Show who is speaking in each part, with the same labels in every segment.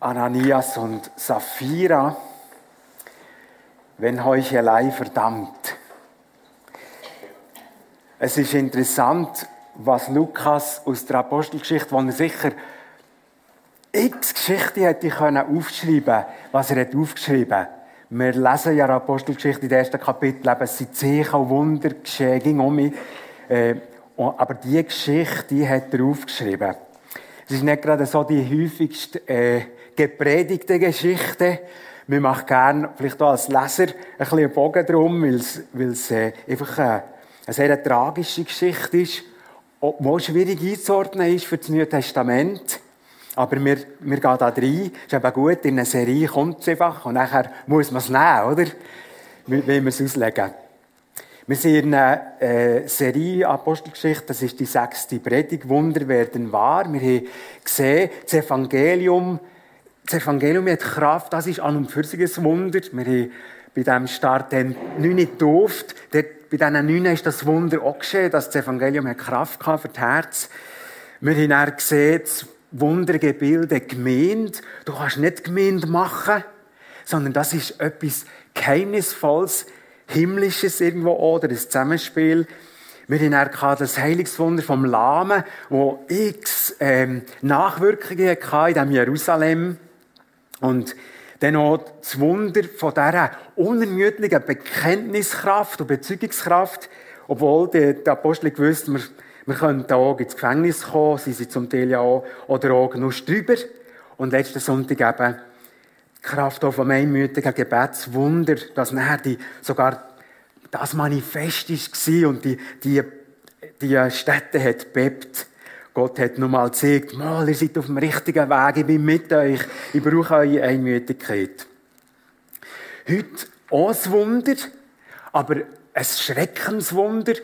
Speaker 1: Ananias und Sapphira, wenn Heuchelei verdammt. Es ist interessant, was Lukas aus der Apostelgeschichte, wo er sicher x Geschichten hätte können aufschreiben was er hat aufgeschrieben Wir lesen ja Apostelgeschichte in den ersten Kapitel, es sind Zeichen Wunder geschehen, ging um mich. Äh, aber diese Geschichte, hat er aufgeschrieben. Es ist nicht gerade so die häufigste äh, gepredigte Geschichte. Wir machen gerne, vielleicht auch als Leser, ein bisschen einen Bogen drum, weil es, weil es äh, einfach eine, eine sehr tragische Geschichte ist, obwohl schwierig einzuordnen ist für das Neue Testament. Aber wir, wir gehen da rein. Ist eben gut, in einer Serie kommt es einfach und nachher muss man es nehmen, oder? Wie wir es auslegen. Wir sind in einer äh, Serie Apostelgeschichte, das ist die sechste Predigt, Wunder werden wahr. Wir haben gesehen, das Evangelium, das Evangelium hat Kraft, das ist an und für sich ein Wunder. Wir haben bei diesem Start den neun getauft. Bei diesen neun ist das Wunder auch geschehen, dass das Evangelium hat Kraft hatte für das Herz. Wir haben dann gesehen, das Wundergebilde Gemeinde. Du kannst nicht Gemeinde machen, sondern das ist etwas Geheimnisvolles, Himmlisches irgendwo oder ein Zusammenspiel. Wir haben erkannt, das Heilungswunder vom Lahmen, wo x ähm, Nachwirkungen hatte in diesem Jerusalem. Und dann auch das Wunder von dieser unermüdlichen Bekenntniskraft und Bezeugungskraft, obwohl die, die Apostel gewusst wir, wir können auch ins Gefängnis kommen, sie sind zum Teil ja auch, oder auch noch drüber. Und letzten Sonntag eben Kraft auch vom einmütigen Gebetswunder, dass nachher die, sogar das Manifest war und die, die, die Städte hat bebt. Gott hat nochmal gezeigt, mal, ihr seid auf dem richtigen Weg, ich bin mit euch, ich brauche eure Einmütigkeit. Heute auch ein Wunder, aber ein Schreckenswunder,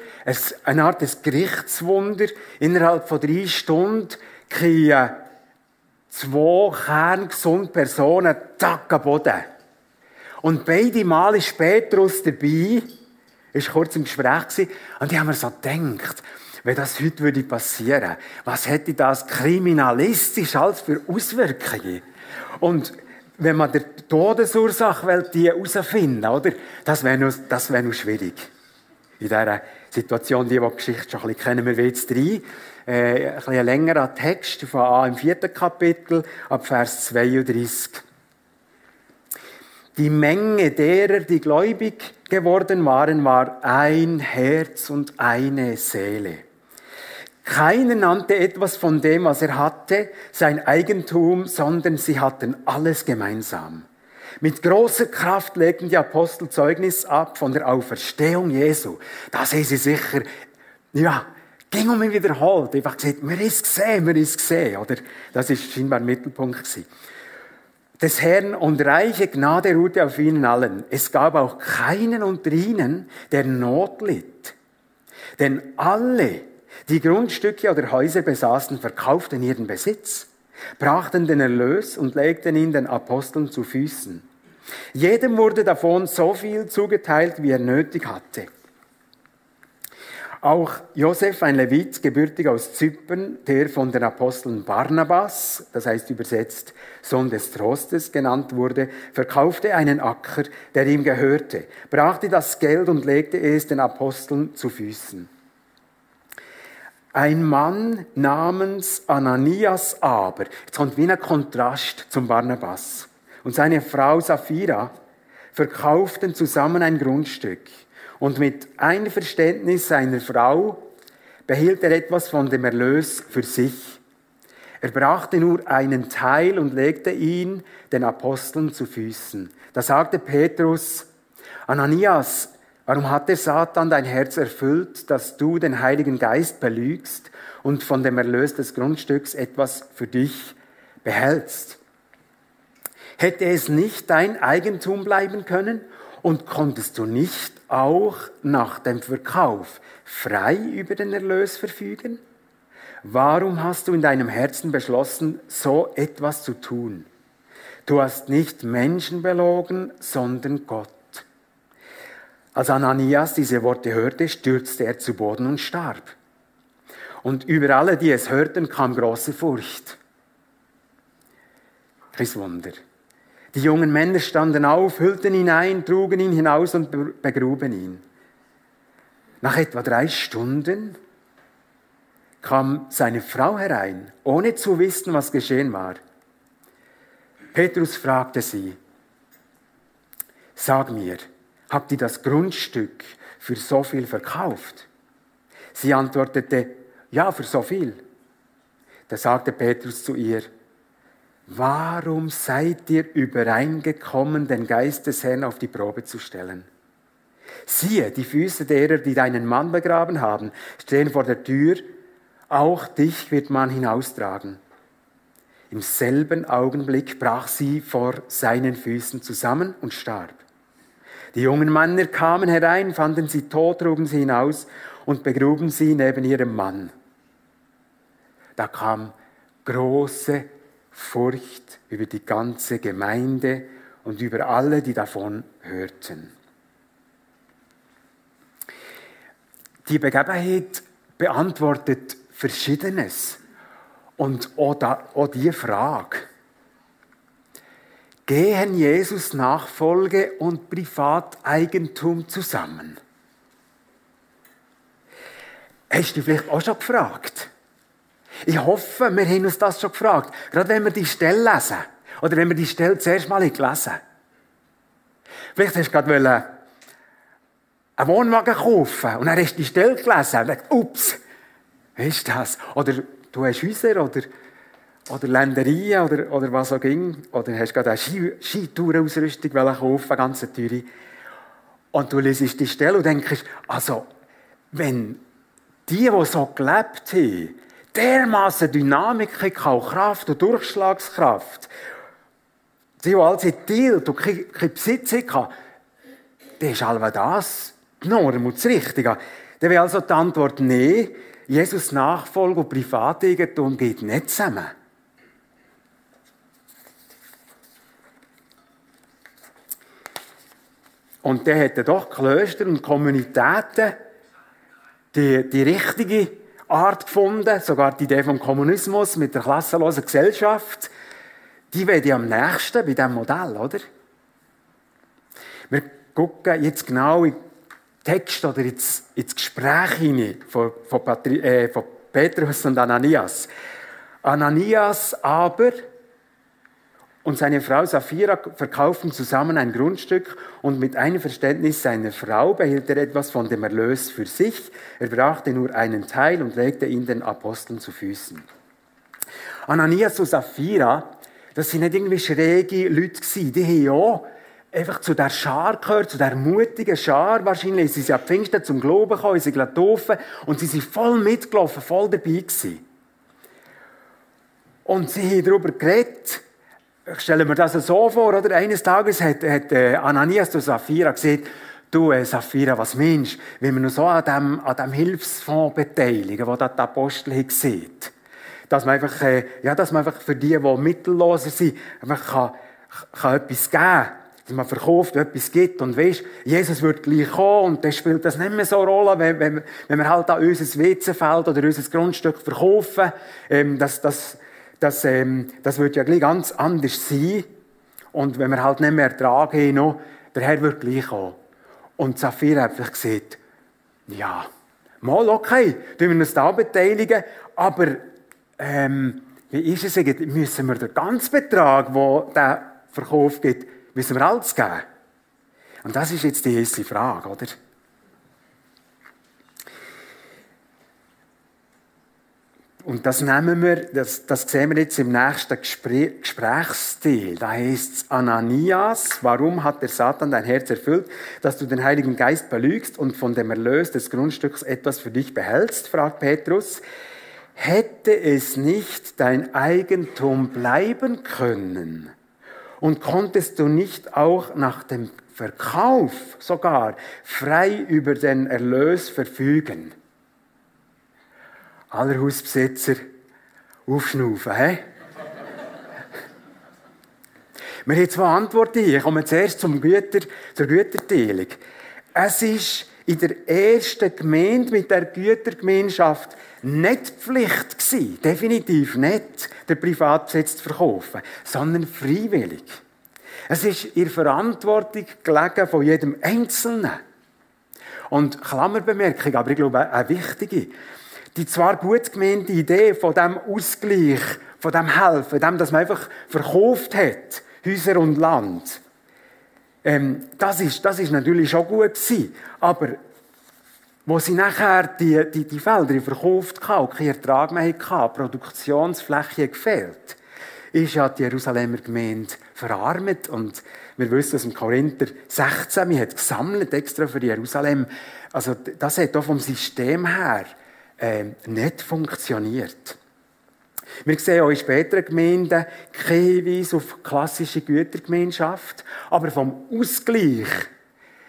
Speaker 1: eine Art des Gerichtswunder. Innerhalb von drei Stunden kriegen zwei kerngesunde Personen zack am Boden. Und beide Mal ist Petrus dabei, ist kurz im Gespräch gewesen, und die haben mir so gedacht, wenn das heute würde passieren, was hätte das kriminalistisch als für Auswirkungen? Und wenn man die Todesursache will, die herausfinden, oder? Das wäre noch, das wäre noch schwierig. In dieser Situation, die, die die Geschichte schon ein bisschen kennen, wir jetzt rein. Äh, ein bisschen längerer Text von A im vierten Kapitel, ab Vers 32. Die Menge derer, die gläubig geworden waren, war ein Herz und eine Seele. Keiner nannte etwas von dem, was er hatte, sein Eigentum, sondern sie hatten alles gemeinsam. Mit großer Kraft legten die Apostel Zeugnis ab von der Auferstehung Jesu. Da sehen sie sicher, ja, ging um ihn wiederholt. Einfach gesagt, mir ist gesehen, mir ist gesehen, oder? Das ist scheinbar ein Mittelpunkt gewesen. Des Herrn und reiche Gnade ruhte auf ihnen allen. Es gab auch keinen unter ihnen, der Not litt. Denn alle, die Grundstücke oder Häuser besaßen, verkauften ihren Besitz, brachten den Erlös und legten ihn den Aposteln zu Füßen. Jedem wurde davon so viel zugeteilt, wie er nötig hatte. Auch Josef, ein Levit, gebürtig aus Zypern, der von den Aposteln Barnabas, das heißt übersetzt Sohn des Trostes genannt wurde, verkaufte einen Acker, der ihm gehörte, brachte das Geld und legte es den Aposteln zu Füßen. Ein Mann namens Ananias aber, jetzt kommt wie ein Kontrast zum Barnabas, und seine Frau Sapphira verkauften zusammen ein Grundstück. Und mit Einverständnis seiner Frau behielt er etwas von dem Erlös für sich. Er brachte nur einen Teil und legte ihn den Aposteln zu Füßen. Da sagte Petrus, Ananias, Warum hat der Satan dein Herz erfüllt, dass du den Heiligen Geist belügst und von dem Erlös des Grundstücks etwas für dich behältst? Hätte es nicht dein Eigentum bleiben können und konntest du nicht auch nach dem Verkauf frei über den Erlös verfügen? Warum hast du in deinem Herzen beschlossen, so etwas zu tun? Du hast nicht Menschen belogen, sondern Gott. Als Ananias diese Worte hörte, stürzte er zu Boden und starb. Und über alle, die es hörten, kam große Furcht. Kein Wunder. Die jungen Männer standen auf, hüllten ihn ein, trugen ihn hinaus und begruben ihn. Nach etwa drei Stunden kam seine Frau herein, ohne zu wissen, was geschehen war. Petrus fragte sie, Sag mir, habt ihr das Grundstück für so viel verkauft? Sie antwortete, ja, für so viel. Da sagte Petrus zu ihr, warum seid ihr übereingekommen, den Geist des Herrn auf die Probe zu stellen? Siehe, die Füße derer, die deinen Mann begraben haben, stehen vor der Tür, auch dich wird man hinaustragen. Im selben Augenblick brach sie vor seinen Füßen zusammen und starb. Die jungen Männer kamen herein, fanden sie tot, trugen sie hinaus und begruben sie neben ihrem Mann. Da kam große Furcht über die ganze Gemeinde und über alle, die davon hörten. Die Begebenheit beantwortet Verschiedenes. Und auch, da, auch die Frage, gehen Jesus Nachfolge und Privateigentum zusammen? Hast du dich vielleicht auch schon gefragt? Ich hoffe, wir haben uns das schon gefragt. Gerade wenn wir die Stelle lesen. Oder wenn wir die Stelle zuerst mal gelesen Vielleicht hast du gerade einen Wohnwagen kaufen und dann hast du die Stelle gelesen und denkst, ups, was ist das? Oder du hast Häuser oder, oder Ländereien oder, oder was auch ging. Oder hast gerade eine Ski, Skitourausrüstung kaufen, ganz teure. Und du liest die Stelle und denkst, also, wenn die, die so gelebt haben, dermaßen Dynamik hatten, Kraft und Durchschlagskraft, die, die alles teilt und keinen Besitz hatten, dann ist all das die Norm und das Richtige. Dann wäre also die Antwort, nein, Jesus Nachfolge und Privateigentum geht nicht zusammen. Und der hätte doch Klöster und Kommunitäten die, die richtige Art gefunden, sogar die Idee vom Kommunismus mit der klassenlosen Gesellschaft. Die wäre am nächsten bei diesem Modell, oder? Wir gucken jetzt genau in Text oder ins, ins Gespräch hinein von, von, Patri, äh, von Petrus und Ananias. Ananias aber und seine Frau Sapphira verkauften zusammen ein Grundstück und mit Einverständnis seiner Frau behielt er etwas von dem Erlös für sich. Er brachte nur einen Teil und legte ihn den Aposteln zu Füßen. Ananias und Sapphira, das sind nicht irgendwie schräge Leute gewesen. Die haben ja einfach zu der Schar gehört, zu der mutigen Schar. Wahrscheinlich sind sie ab Pfingsten zum Glauben gekommen, sie getauft und sie sind voll mitgelaufen, voll dabei gewesen. Und sie haben darüber geredet. Ich stelle mir das so vor, oder? Eines Tages hat, hat äh, Ananias zu Sapphira gesagt, du, äh, Sapphira, was meinst du, wenn wir noch so an dem, an dem Hilfsfonds beteiligen, wo die Apostel haben gesehen dass man einfach, äh, ja, dass man einfach für die, die mittelloser sind, einfach kann, kann etwas geben dass man verkauft, etwas gibt. Und weisst, Jesus wird gleich kommen und dann spielt das nicht mehr so eine Rolle, wenn, wenn, wenn wir halt an unser WC-Feld oder unser Grundstück verkaufen. Ähm, das, das, das, ähm, das wird ja gleich ganz anders sein. Und wenn wir halt nicht mehr Ertrag haben, noch, der Herr wird gleich kommen. Und Saphir hat vielleicht gesagt, ja, mal okay, wir uns da beteiligen, aber ähm, wie ist es eigentlich? Müssen wir den ganzen Betrag, den der Verkauf gibt, Müssen wir alles geben? Und das ist jetzt die erste Frage, oder? Und das nehmen wir, das, das sehen wir jetzt im nächsten Gespräch, Gesprächsstil. Da heißt es Ananias, warum hat der Satan dein Herz erfüllt, dass du den Heiligen Geist belügst und von dem Erlös des Grundstücks etwas für dich behältst, fragt Petrus. Hätte es nicht dein Eigentum bleiben können? Und konntest du nicht auch nach dem Verkauf sogar frei über den Erlös verfügen? Aller Hausbesitzer aufschnaufen, hä? Wir haben zwei Antworten hier. Ich komme zuerst zum Güter, zur Güterteilung. Es ist in der ersten Gemeinde mit der Gütergemeinschaft nicht Pflicht gewesen. Definitiv nicht, der Privatbesitz zu verkaufen, sondern freiwillig. Es ist in Verantwortung gelegen von jedem Einzelnen. Und Klammerbemerkung, aber ich glaube, eine wichtige. Die zwar gut gemeinte Idee von dem Ausgleich, von dem Helfen, dem, dass man einfach verkauft hat, Häuser und Land, ähm, das, ist, das ist natürlich schon gut gewesen. Aber wo sie nachher die, die, die Felder verkauft hatten, keinen Ertrag mehr hatten, Produktionsfläche gefehlt, ist ja die Jerusalemer Gemeinde verarmt. Und wir wissen aus dem Korinther 16, wir hat gesammelt extra für Jerusalem. Also das hat auch vom System her äh, nicht funktioniert. Wir sehen auch in späteren Gemeinden keinen Hinweis auf klassische Gütergemeinschaft, aber vom Ausgleich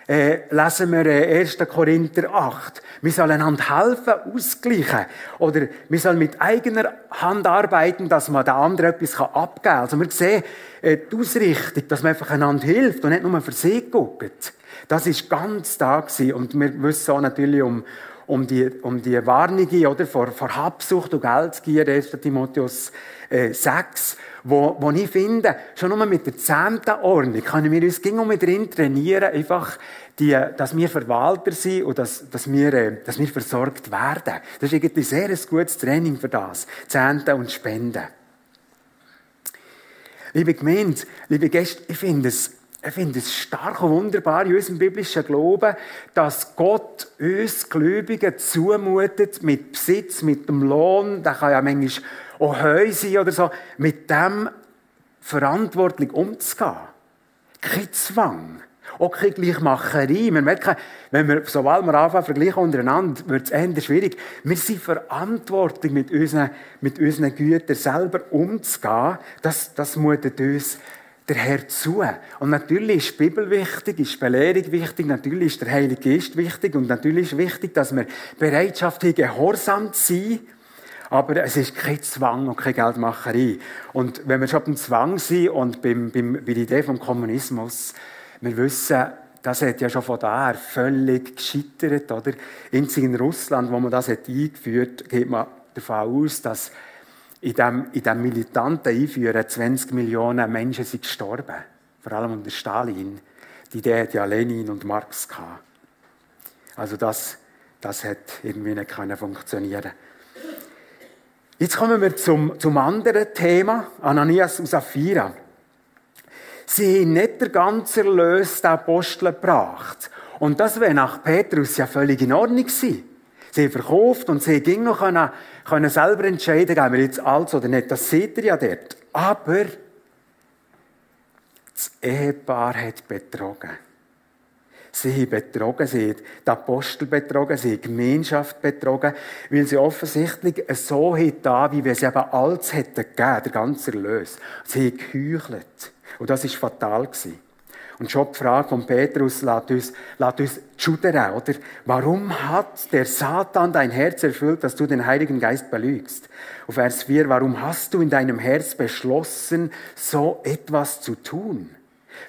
Speaker 1: äh, lesen wir äh, 1. Korinther 8. Wir sollen einander helfen, ausgleichen. Oder wir sollen mit eigener Hand arbeiten, dass man der andere etwas abgeben kann. Also wir sehen äh, die Ausrichtung, dass man einfach einander hilft und nicht nur für sich guckt. Das ist ganz da gewesen. Und wir wissen auch natürlich um, um die, um die Warnung oder, vor, vor Habsucht und Geldgier, 1. Timotheus äh, 6, wo, wo ich finde, schon nur mit der zehnten Ordnung können wir uns ging mit drin trainieren, einfach, die, dass wir Verwalter sind und dass, dass, wir, äh, dass wir versorgt werden. Das ist irgendwie sehr ein gutes Training für das. Zehnte und Spenden. Liebe Gemeinde, liebe Gäste, ich finde es ich finde es stark und wunderbar in unserem biblischen Glauben, dass Gott uns Gläubigen zumutet mit Besitz, mit dem Lohn, der kann ja manchmal auch Heu sein oder so, mit dem verantwortlich umzugehen. Kein Zwang. Auch keine Gleichmacherei. Wir merken, wenn wir, sobald wir anfangen vergleichen untereinander, wird es eher schwierig. Wir sind verantwortlich, mit unseren, mit unseren Gütern selber umzugehen. Das, das mutet uns der Herr zu. Und natürlich ist die Bibel wichtig, ist die Belehrung wichtig, natürlich ist der Heilige Geist wichtig und natürlich ist wichtig, dass wir Bereitschaft haben, gehorsam zu sein. Aber es ist kein Zwang und keine Geldmacherei. Und wenn wir schon beim Zwang sind und beim, beim, bei der Idee vom Kommunismus, wir wissen, das hat ja schon von daher völlig gescheitert, oder? in Russland, wo man das hat eingeführt hat, geht man davon aus, dass in dem, in dem militanten Einführen 20 Millionen Menschen sind gestorben. Vor allem unter Stalin. Die Idee hat ja Lenin und Marx gehabt. Also das, das hat irgendwie nicht funktionieren Jetzt kommen wir zum, zum anderen Thema, Ananias und Sapphira. Sie haben nicht den ganzen Erlös der Apostel gebracht. Und das wäre nach Petrus ja völlig in Ordnung gewesen. Sie verkauft und sie ging noch können, können selber entscheiden, geben wir jetzt alles oder nicht. Das seht ihr ja dort. Aber das Ehepaar hat betrogen. Sie haben betrogen, sie haben die Apostel betrogen, sie haben die Gemeinschaft betrogen, weil sie offensichtlich so da, wie wir sie eben alles hätten gegeben, der ganze Erlös. Sie haben geheuchelt. Und das war fatal. Und schon die Frage von Petrus lässt uns, lässt uns schudern, oder? Warum hat der Satan dein Herz erfüllt, dass du den Heiligen Geist belügst? Auf Vers 4, warum hast du in deinem Herz beschlossen, so etwas zu tun?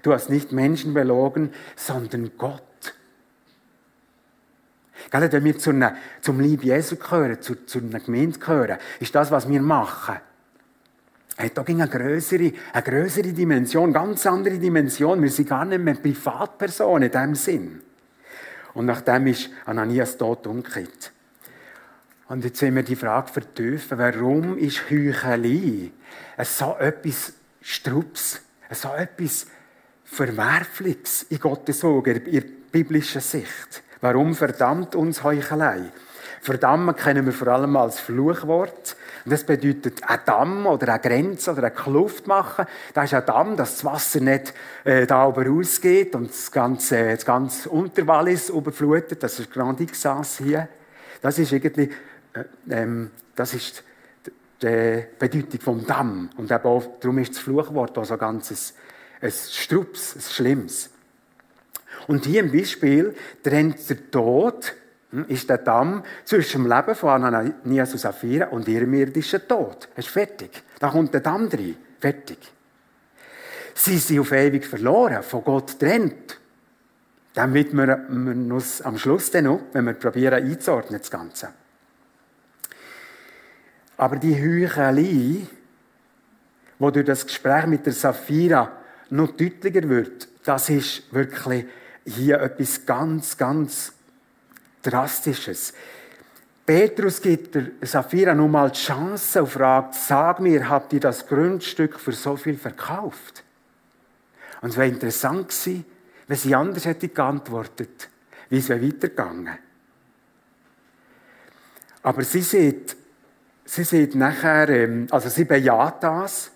Speaker 1: Du hast nicht Menschen belogen, sondern Gott. wenn wir zu zum Lieb Jesu gehören, zu, zu einer Gemeinde gehören, ist das, was wir machen, hat auch eine größere, eine größere Dimension, ganz andere Dimension. Wir sind gar nicht mehr Privatpersonen in diesem Sinn. Und nachdem ist Ananias tot umgekehrt. Und jetzt sehen wir die Frage vertiefen, warum ist Heuchelei so etwas Strups, so etwas Verwerfliches in Gottes Augen, in der biblischen Sicht? Warum verdammt uns Heuchelei? Verdammen kennen wir vor allem als Fluchwort. Und das bedeutet ein Damm oder eine Grenze oder eine Kluft machen. Da ist ein Damm, dass das Wasser nicht äh, da oben rausgeht und das ganze, das ganze Unterwallis überflutet. Das ist Grand Ixas hier. Das ist irgendwie, äh, ähm, das ist die Bedeutung vom Damm. Und eben auch, darum ist das Fluchwort auch so ganz ein, ein Strups, ein Schlimmes. Und hier im Beispiel trennt der Tod ist der Damm zwischen dem Leben von Ananias und Sapphira und ihrem irdischen Tod. Es ist fertig. Da kommt der Damm drin. Fertig. Sie sind auf ewig verloren, von Gott trennt. Dann wird man uns am Schluss dann noch, wenn wir probieren einzuordnen, das Ganze. Aber die Heuchelei, wo durch das Gespräch mit der Safira noch deutlicher wird, das ist wirklich hier etwas ganz, ganz Drastisches. Petrus gibt der Safira nun mal die Chance und fragt, sag mir, habt ihr das Grundstück für so viel verkauft? Und es wäre interessant gewesen, wenn sie anders hätte geantwortet, wie es weitergegangen Aber sie sieht, sie sieht nachher, ähm, also sie bejaht das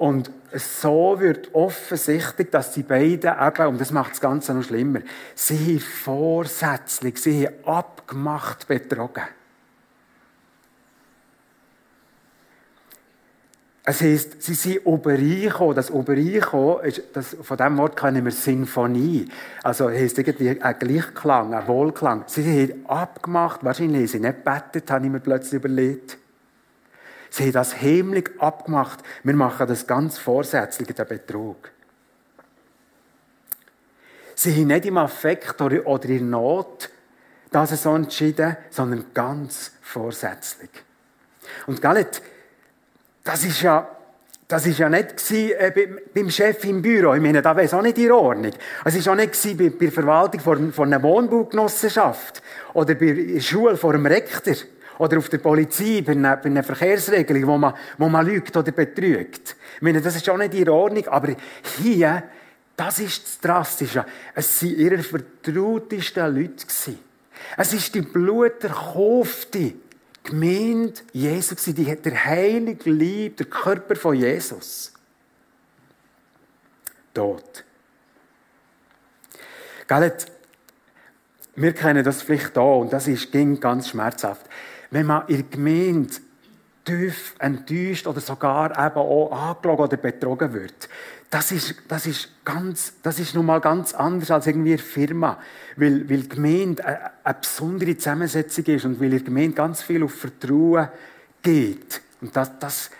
Speaker 1: und so wird offensichtlich, dass die beiden eben, und das macht das Ganze noch schlimmer, sie haben vorsätzlich, sie haben abgemacht betrogen. Es heisst, sie sind übereingekommen. Das übereingekommen, das, von diesem Wort kennen wir Sinfonie. Also heisst irgendwie ein Gleichklang, ein Wohlklang. Sie haben abgemacht, wahrscheinlich haben sie nicht gebetet, habe ich mir plötzlich überlegt. Sie haben das heimlich abgemacht. Wir machen das ganz vorsätzlich, den Betrug. Sie haben nicht im Affekt oder in Not das so entschieden, sondern ganz vorsätzlich. Und gell, das ist ja, das ist ja nicht gewesen, äh, beim Chef im Büro. Ich meine, da wäre es auch nicht in Ordnung. Es war auch nicht bei, bei der Verwaltung von, von einer Wohnbaugenossenschaft oder bei der Schule vor einem Rektor. Oder auf der Polizei bei einer, bei einer Verkehrsregelung, wo man, wo man lügt oder betrügt. Ich meine, das ist auch nicht in Ordnung, aber hier, das ist das Drastische. Es waren ihre vertrautesten Leute. Es ist die bluterkaufte Gemeinde Jesus, die hat der heilige Lieb, der Körper von Jesus. Tot. Gell, wir kennen das vielleicht auch, und das ist, ging ganz schmerzhaft wenn man in der Gemeinde tief enttäuscht oder sogar eben auch angelogen oder betrogen wird. Das ist, das ist ganz, das ist nun mal ganz anders als irgendwie eine Firma. Weil, weil die Gemeinde eine, eine besondere Zusammensetzung ist und weil in Gemeinde ganz viel auf Vertrauen geht. Und das, das,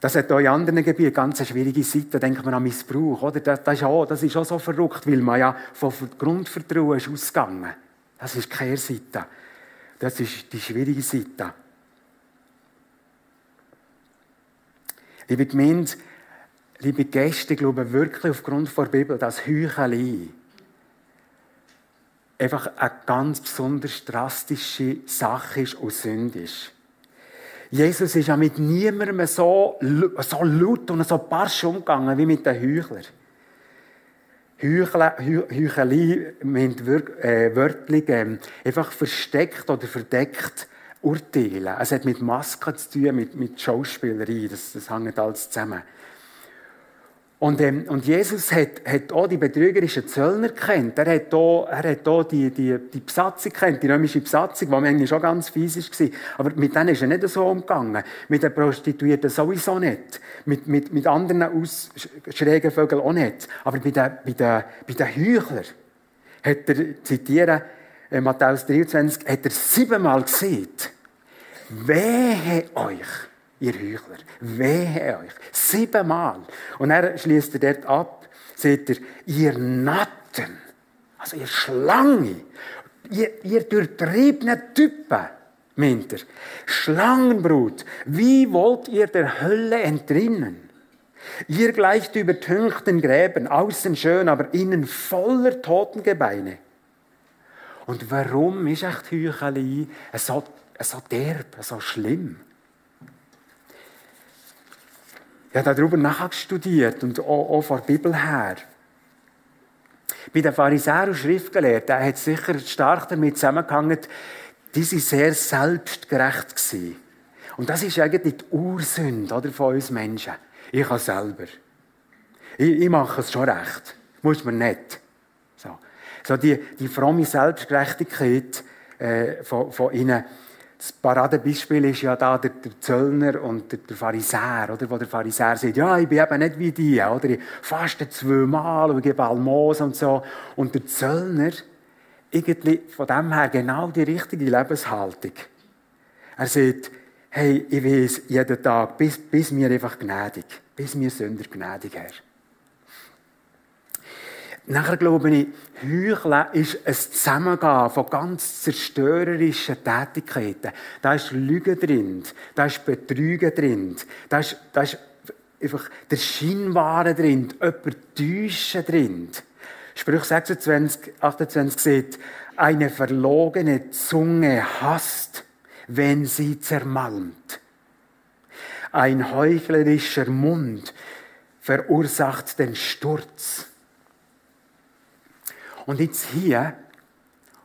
Speaker 1: das hat auch in anderen Gebieten ganz schwierige Seite. Da denkt man an Missbrauch, oder? Das, das, ist auch, das ist auch so verrückt, weil man ja von Grundvertrauen ist ausgegangen. Das ist keine Seite. Das ist die schwierige Seite. Liebe Gemeinde, liebe Gäste, ich glaube wirklich aufgrund der Bibel, dass Heuchelei einfach eine ganz besonders drastische Sache ist und Sünde ist. Jesus ist ja mit niemandem so, so laut und so barsch umgegangen wie mit den Heuchlern. Heuchelei meint äh, wörtlich äh, einfach versteckt oder verdeckt urteilen. Es hat mit Masken zu tun, mit, mit Schauspielerei. Das, das hängt alles zusammen. Und, ähm, und Jesus hat, hat auch die betrügerischen Zöllner kennt. Er hat auch, er hat auch die, die, die Besatzung kennt, die römische Besatzung, die eigentlich schon ganz physisch war. Aber mit denen ist er nicht so umgegangen. Mit den Prostituierten sowieso nicht. Mit, mit, mit anderen aus, schrägen Vögeln auch nicht. Aber bei den, bei den, bei den Heuchlern hat er, zitieren, äh, Matthäus 23, hat er siebenmal gesehen, wehe euch, ihr Heuchler, wehe euch. Siebenmal. Und er schließt er dort ab, seht ihr, ihr Natten, also ihr Schlange, ihr, ihr durchtriebene Typen, meint er. Schlangenbrut, wie wollt ihr der Hölle entrinnen? Ihr gleicht übertünchten Gräben, außen schön, aber innen voller Totengebeine. Und warum ist echt Heuchelei so, so derb, so schlimm? Ich habe darüber nachgestudiert und auch, auch von der Bibel her. Bei den Pharisäern und Schriftgelehrten hat sicher stark damit zusammengehangen, die sind sehr selbstgerecht gewesen. Und das ist eigentlich die Ursünde oder, von uns Menschen. Ich kann selber. Ich, ich mache es schon recht. Muss man nicht. So, so die, die fromme Selbstgerechtigkeit äh, von, von ihnen das Paradebeispiel ist ja da der, der Zöllner und der, der Pharisäer, oder? Wo der Pharisäer sagt, ja, ich bin eben nicht wie die, oder? Ich faste zweimal und gebe Almosen und so. Und der Zöllner, irgendwie von dem her genau die richtige Lebenshaltung. Er sagt, hey, ich weiß jeden Tag, bis, bis mir einfach gnädig, bis mir Sünder gnädig Herr. Nachher glaube ich, Heucheln ist ein Zusammengehen von ganz zerstörerischen Tätigkeiten. Da ist Lüge drin, da ist Betrügen drin, da ist, da ist einfach der Scheinware drin, jemand täuschen drin. Sprüch 26, 28 sieht, eine verlogene Zunge hasst, wenn sie zermalmt. Ein heuchlerischer Mund verursacht den Sturz. Und jetzt hier,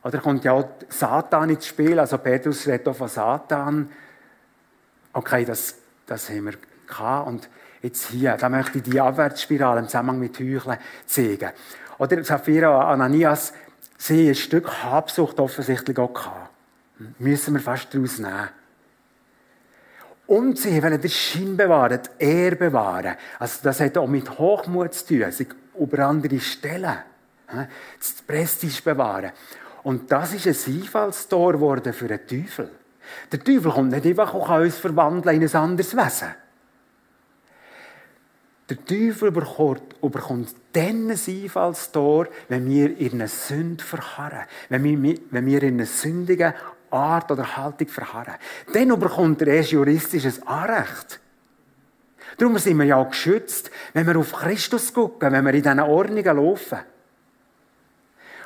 Speaker 1: oder kommt ja auch Satan ins Spiel, also Petrus redet auch von Satan. Okay, das, das haben wir gehabt. Und jetzt hier, da möchte ich die Abwärtsspirale im Zusammenhang mit Heucheln zeigen. Oder Sapphira Ananias, sie ein Stück Habsucht offensichtlich auch gehabt. Müssen wir fast daraus nehmen. Und sie wollen den Schein bewahren, die Ehre bewahren. Also das hat auch mit Hochmut zu tun, sich über andere stellen, das Prestige bewahren. Und das ist ein Einfallstor geworden für den Teufel. Der Teufel kommt nicht einfach und kann uns verwandeln in ein anderes Wesen. Der Teufel bekommt, bekommt dann ein Einfallstor, wenn wir in einer Sünde verharren. Wenn wir, wenn wir in einer sündigen Art oder Haltung verharren. Dann bekommt er erst juristisches Anrecht. Darum sind wir ja auch geschützt, wenn wir auf Christus gucken, wenn wir in diesen Ordnungen laufen.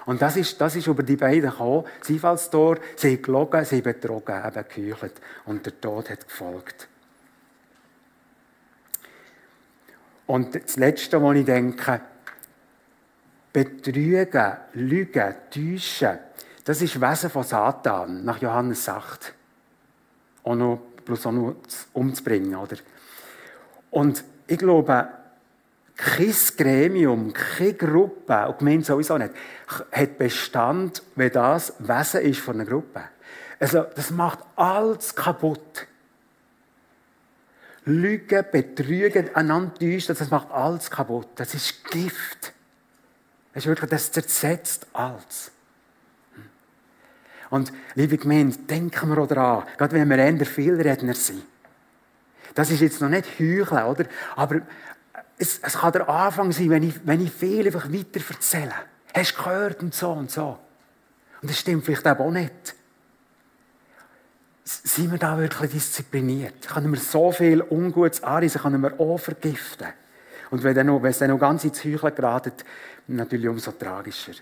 Speaker 1: Und das ist, das ist über die beiden gekommen. Das Einfallstor, sie haben gelogen, sie betrogen, eben geheuchelt. Und der Tod hat gefolgt. Und das Letzte, was ich denke, betrügen, lügen, täuschen, das ist Wesen von Satan, nach Johannes 8. Auch noch, bloß auch noch umzubringen, oder? Und ich glaube, kein Gremium, keine Gruppe, und Gemeinde sowieso nicht, hat Bestand, wenn das Wesen ist von einer Gruppe. Also, das macht alles kaputt. Lügen, Betrügen, einander täuschen, das macht alles kaputt. Das ist Gift. Das ist wirklich, das zersetzt alles. Und liebe Gemeinde, denken wir auch daran, gerade wenn wir eher Vielredner sind. Das ist jetzt noch nicht heucheln, oder? Aber es, es, kann der Anfang sein, wenn ich, wenn ich viel einfach weiter erzähle. Hast du gehört und so und so. Und das stimmt vielleicht auch nicht. Sind wir da wirklich diszipliniert? Können wir so viel Ungutes anreisen, können wir auch vergiften? Und wenn, dann noch, wenn es dann noch ganz ins Heucheln geraten, natürlich umso tragischer.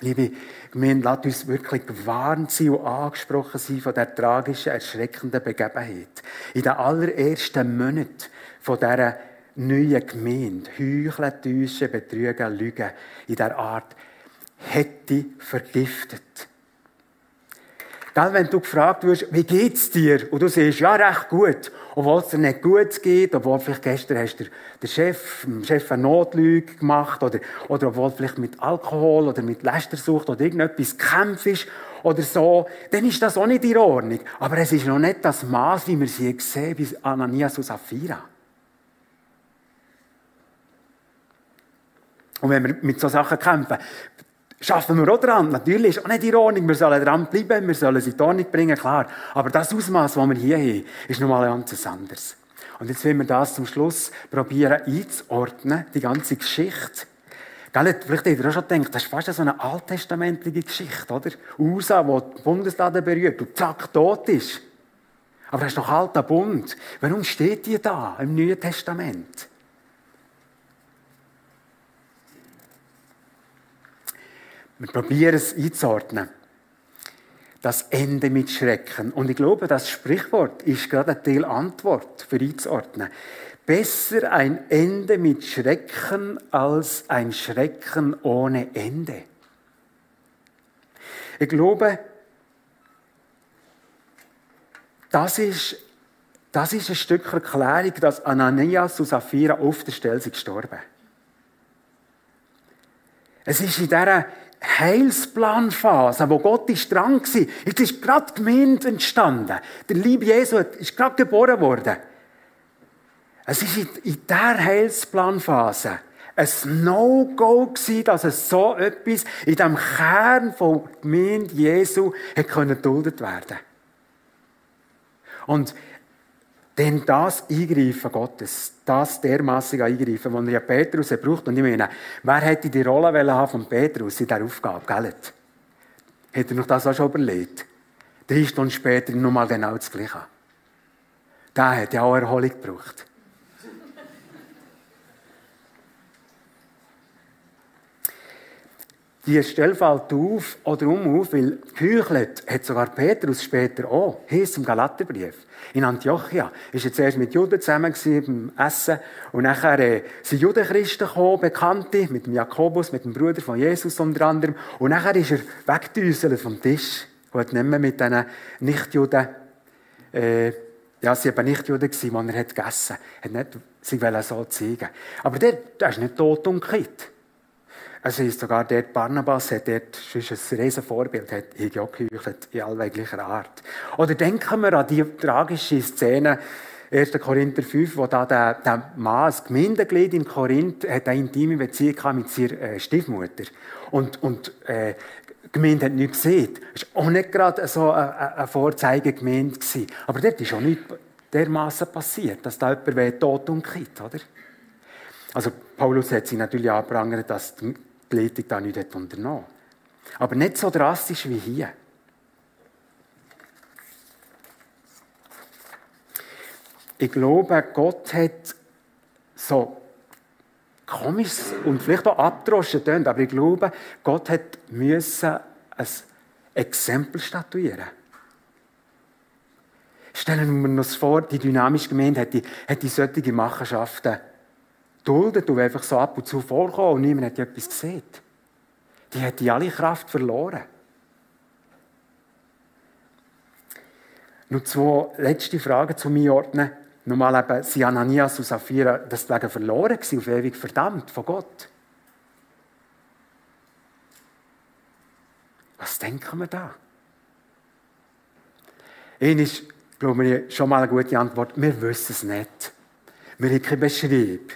Speaker 1: Liebe Gemeinde, lasst uns wirklich gewarnt sein und angesprochen sein von der tragischen, erschreckenden Begebenheit. In den allerersten Monaten von dieser neuen Gemeinde, heucheln, täuschen, betrügen, lügen, in dieser Art, hätte vergiftet. Wenn du gefragt wirst, wie geht's dir? Und du sagst, ja, recht gut. Obwohl es dir nicht gut geht, obwohl vielleicht gestern hast du der Chef, Chef eine Notlüge gemacht, oder, oder obwohl vielleicht mit Alkohol oder mit Lästersucht oder irgendetwas kämpfst, oder so, dann ist das auch nicht in Ordnung. Aber es ist noch nicht das Maß, wie wir sie sehen, bei Ananias und Sapphira. Und wenn wir mit solchen Sachen kämpfen, Schaffen wir auch dran. Natürlich ist auch nicht in Ordnung. Wir sollen dran bleiben, wir sollen sie in Ordnung bringen, klar. Aber das Ausmaß, das wir hier haben, ist nochmal ganz anderes. Und jetzt wollen wir das zum Schluss probieren einzuordnen, die ganze Geschichte. Vielleicht habt ihr auch schon gedacht, das ist fast so eine alttestamentliche Geschichte, oder? USA, wo die Bundeslade berührt und zack, tot ist. Aber das ist doch alter Bund. Warum steht die da im Neuen Testament? Wir probieren es einzuordnen. Das Ende mit Schrecken. Und ich glaube, das Sprichwort ist gerade eine Teil Antwort für einzuordnen. Besser ein Ende mit Schrecken als ein Schrecken ohne Ende. Ich glaube, das ist, das ist ein Stück Erklärung, dass Ananias und Sapphira auf der Stelle sind gestorben. Es ist in dieser Heilsplanphase, wo Gott ist dran war. Jetzt ist gerade die Gemeinde entstanden. Der liebe Jesus ist gerade geboren worden. Es ist in dieser Heilsplanphase ein No-Go gewesen, dass es so etwas in dem Kern von Gemeinde Jesu hätte geduldet werden Und Denn das Eingreifen Gottes, das dermassige Eingreifen, das er ja Petrus braucht, und ich meine, wer hätte die Rolle von Petrus in dieser Aufgabe, gell? Hätte er noch das auch schon überlegt? Drei Stunden später nochmal genau das Gleiche. Der hat ja auch Erholung gebraucht. Die Stelle fällt auf oder um auf, weil geheuchelt hat sogar Petrus später auch, heißt im Galaterbrief. In Antiochia ist er zuerst mit Juden zusammen beim Essen und nachher äh, sind Judenchristen gekommen, Bekannte, mit dem Jakobus, mit dem Bruder von Jesus unter anderem. Und nachher ist er weggedüselt vom Tisch und hat nicht mehr mit diesen Nichtjuden, äh, ja, sie waren Nichtjuden, die er hat gegessen hat. Er nicht, sie wollen so zeigen. Aber der, der ist nicht tot und gekippt. Es ist sogar der Barnabas hat dort ist ein riesen Vorbild, hat ja in allweglicher Art. Oder denken wir an die tragische Szene, 1. Korinther 5, wo da der, der Mann, das Gemeindeglied in Korinth, hat eine intime Beziehung mit seiner äh, Stiefmutter. Und, und äh, die Gemeinde hat nichts gesehen. Es war auch nicht gerade so eine, eine Vorzeigegemeinde. Aber dort ist auch nichts dermaßen passiert, dass da jemand tot umkippt, oder? Also Paulus hat sich natürlich angeprangert, dass die Leitung da nicht unternommen Aber nicht so drastisch wie hier. Ich glaube, Gott hat so komisch und vielleicht auch abdroschen tönt, aber ich glaube, Gott hat müssen ein Exempel statuieren. Stellen wir uns vor, die dynamische Gemeinde hätte, hätte solche Machenschaften duldet und einfach so ab und zu vorkommen und niemand hat etwas gesehen. Die hat die alle Kraft verloren. Nur zwei letzte Fragen zu mir ordnen. Normal eben, sind Ananias und Sapphira deswegen verloren gewesen, auf ewig verdammt von Gott. Was denken wir da? Ihnen ist, glaube ich, schon mal eine gute Antwort. Wir wissen es nicht. Wir haben keine Beschreibung.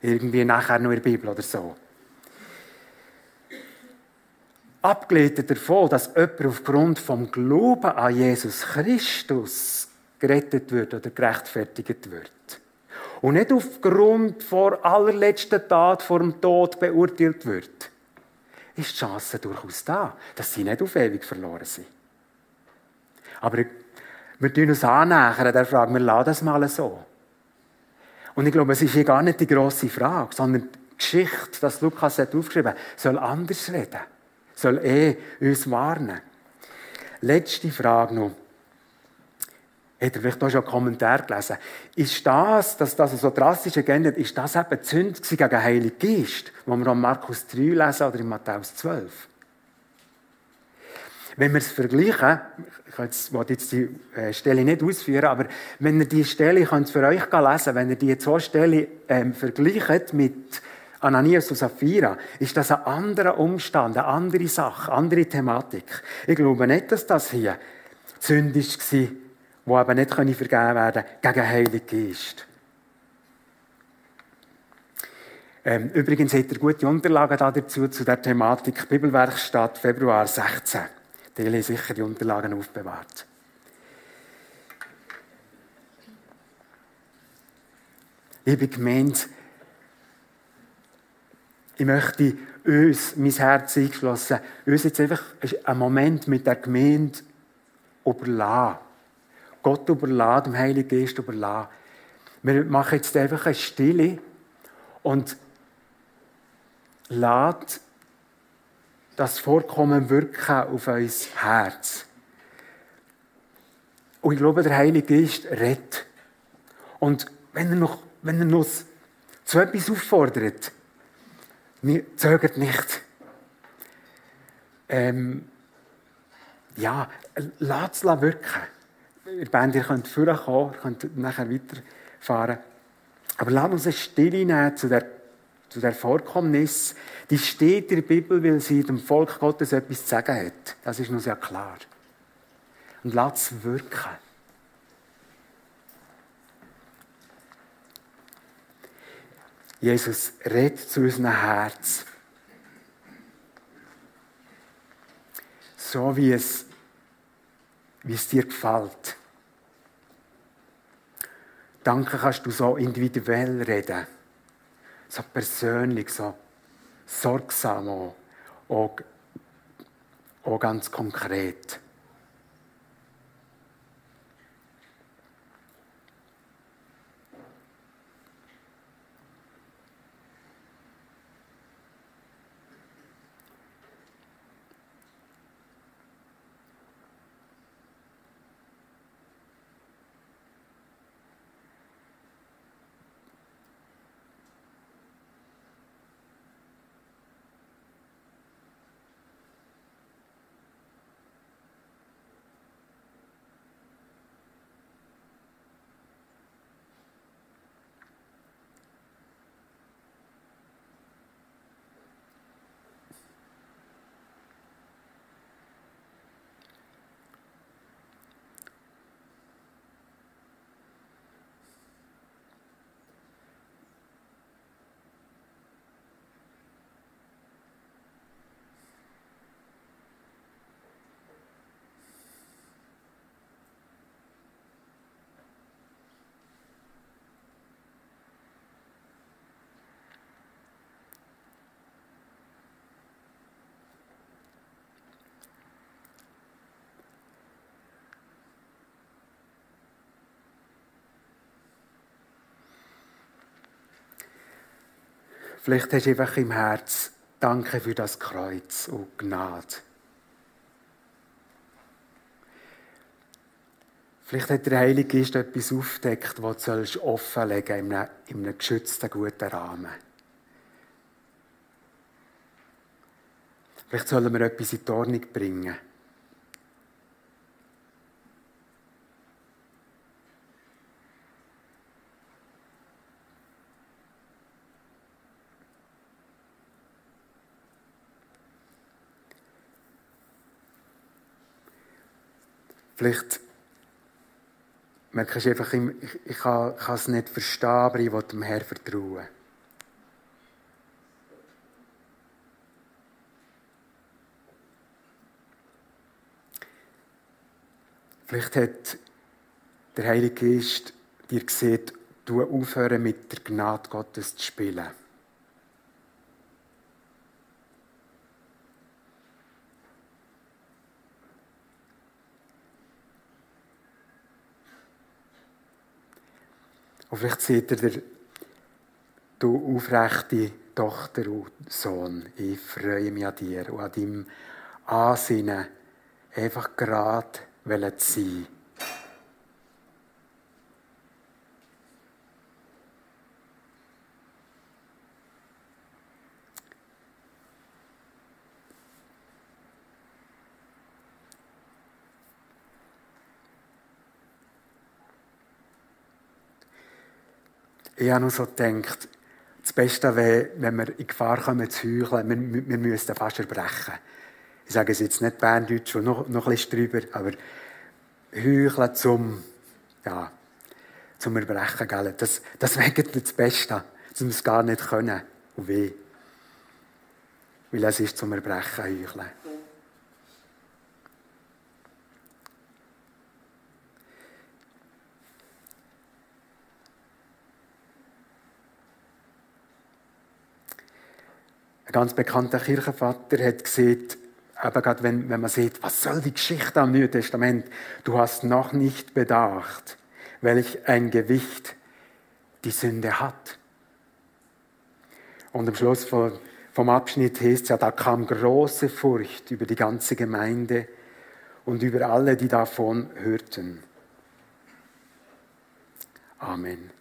Speaker 1: Irgendwie nachher noch in der Bibel oder so. Abgeleitet davon, dass jemand aufgrund vom Glauben an Jesus Christus gerettet wird oder gerechtfertigt wird. Und nicht aufgrund vor allerletzten Tat vor dem Tod beurteilt wird. Ist die Chance durchaus da, dass sie nicht auf ewig verloren sind. Aber wir tun uns annähern der Frage, wir lassen das mal so. Und ich glaube, es ist hier gar nicht die grosse Frage, sondern die Geschichte, das Lukas hat aufgeschrieben hat, soll anders reden. Soll eh uns warnen. Letzte Frage noch. Er vielleicht auch schon einen Kommentar gelesen? Ist das, dass das so drastisch geändert ist, das eben die Sünde gegen den Heiligen Geist, wo wir an Markus 3 lesen oder in Matthäus 12? Wenn wir es vergleichen, ich will jetzt die äh, Stelle nicht ausführen, aber wenn ihr die Stelle, ich für euch lesen, wenn ihr die zwei Stellen ähm, vergleicht mit Ananias und Sapphira, ist das ein anderer Umstand, eine andere Sache, eine andere Thematik. Ich glaube nicht, dass das hier zündisch war, wo aber nicht vergeben werden gegen den Heiligen Geist. Ähm, übrigens hat er gute Unterlagen dazu, zu der Thematik Bibelwerkstatt Februar 16. Haben sicher die Unterlagen aufbewahrt. Liebe Gemeinde, ich möchte uns, mein Herz eingeschlossen, uns jetzt einfach einen Moment mit der Gemeinde überlassen. Gott überlassen, dem Heiligen Geist überlassen. Wir machen jetzt einfach eine Stille und laden das Vorkommen wirken auf unser Herz. Und ich glaube, der Heilige Geist redet. Und wenn er noch, wenn er noch zu etwas auffordert, zögert nicht. Ähm, ja, lasst es wirken. Ihr Band, ihr könnt vorkommen, ihr könnt nachher weiterfahren. Aber lasst uns eine Stille nehmen zu der zu der Vorkommnis, die steht in der Bibel, weil sie dem Volk Gottes etwas zu sagen hat. Das ist uns ja klar. Und lass es wirken. Jesus, red zu unserem Herz. So wie es, wie es dir gefällt. Danke kannst du so individuell reden. So persönlich, so sorgsam auch, auch, auch ganz konkret. Vielleicht hast du einfach im Herz Danke für das Kreuz und Gnade. Vielleicht hat der Heilige Geist etwas aufgedeckt, das du offenlegen in einem, in einem geschützten, guten Rahmen. Vielleicht sollen wir etwas in die Ordnung bringen. Vielleicht merkst du einfach, ich, ich kann, kann es nicht verstehen, aber ich will dem Herrn vertrauen. Vielleicht hat der Heilige Geist dir gesehen, du aufhören mit der Gnade Gottes zu spielen. Und vielleicht seht ihr, du aufrechte Tochter und Sohn, ich freue mich an dir und an deinem Ansinnen, einfach gerade zu sein. Ich habe noch so gedacht, das Beste wäre, wenn wir in Gefahr kommen zu heucheln, wir, wir müssten fast erbrechen. Ich sage es jetzt nicht Berndeutsch und noch, noch ein bisschen drüber, aber heucheln zum, ja, zum Erbrechen, gell? Das, das wäre das Beste, dass wir es gar nicht können und weh. Weil es ist zum Erbrechen heucheln. Ein ganz bekannter Kirchenvater hat gesagt, eben gerade wenn, wenn man sieht, was soll die Geschichte am Neuen Testament? Du hast noch nicht bedacht, welch ein Gewicht die Sünde hat. Und am Schluss vom Abschnitt heißt es ja, da kam große Furcht über die ganze Gemeinde und über alle, die davon hörten. Amen.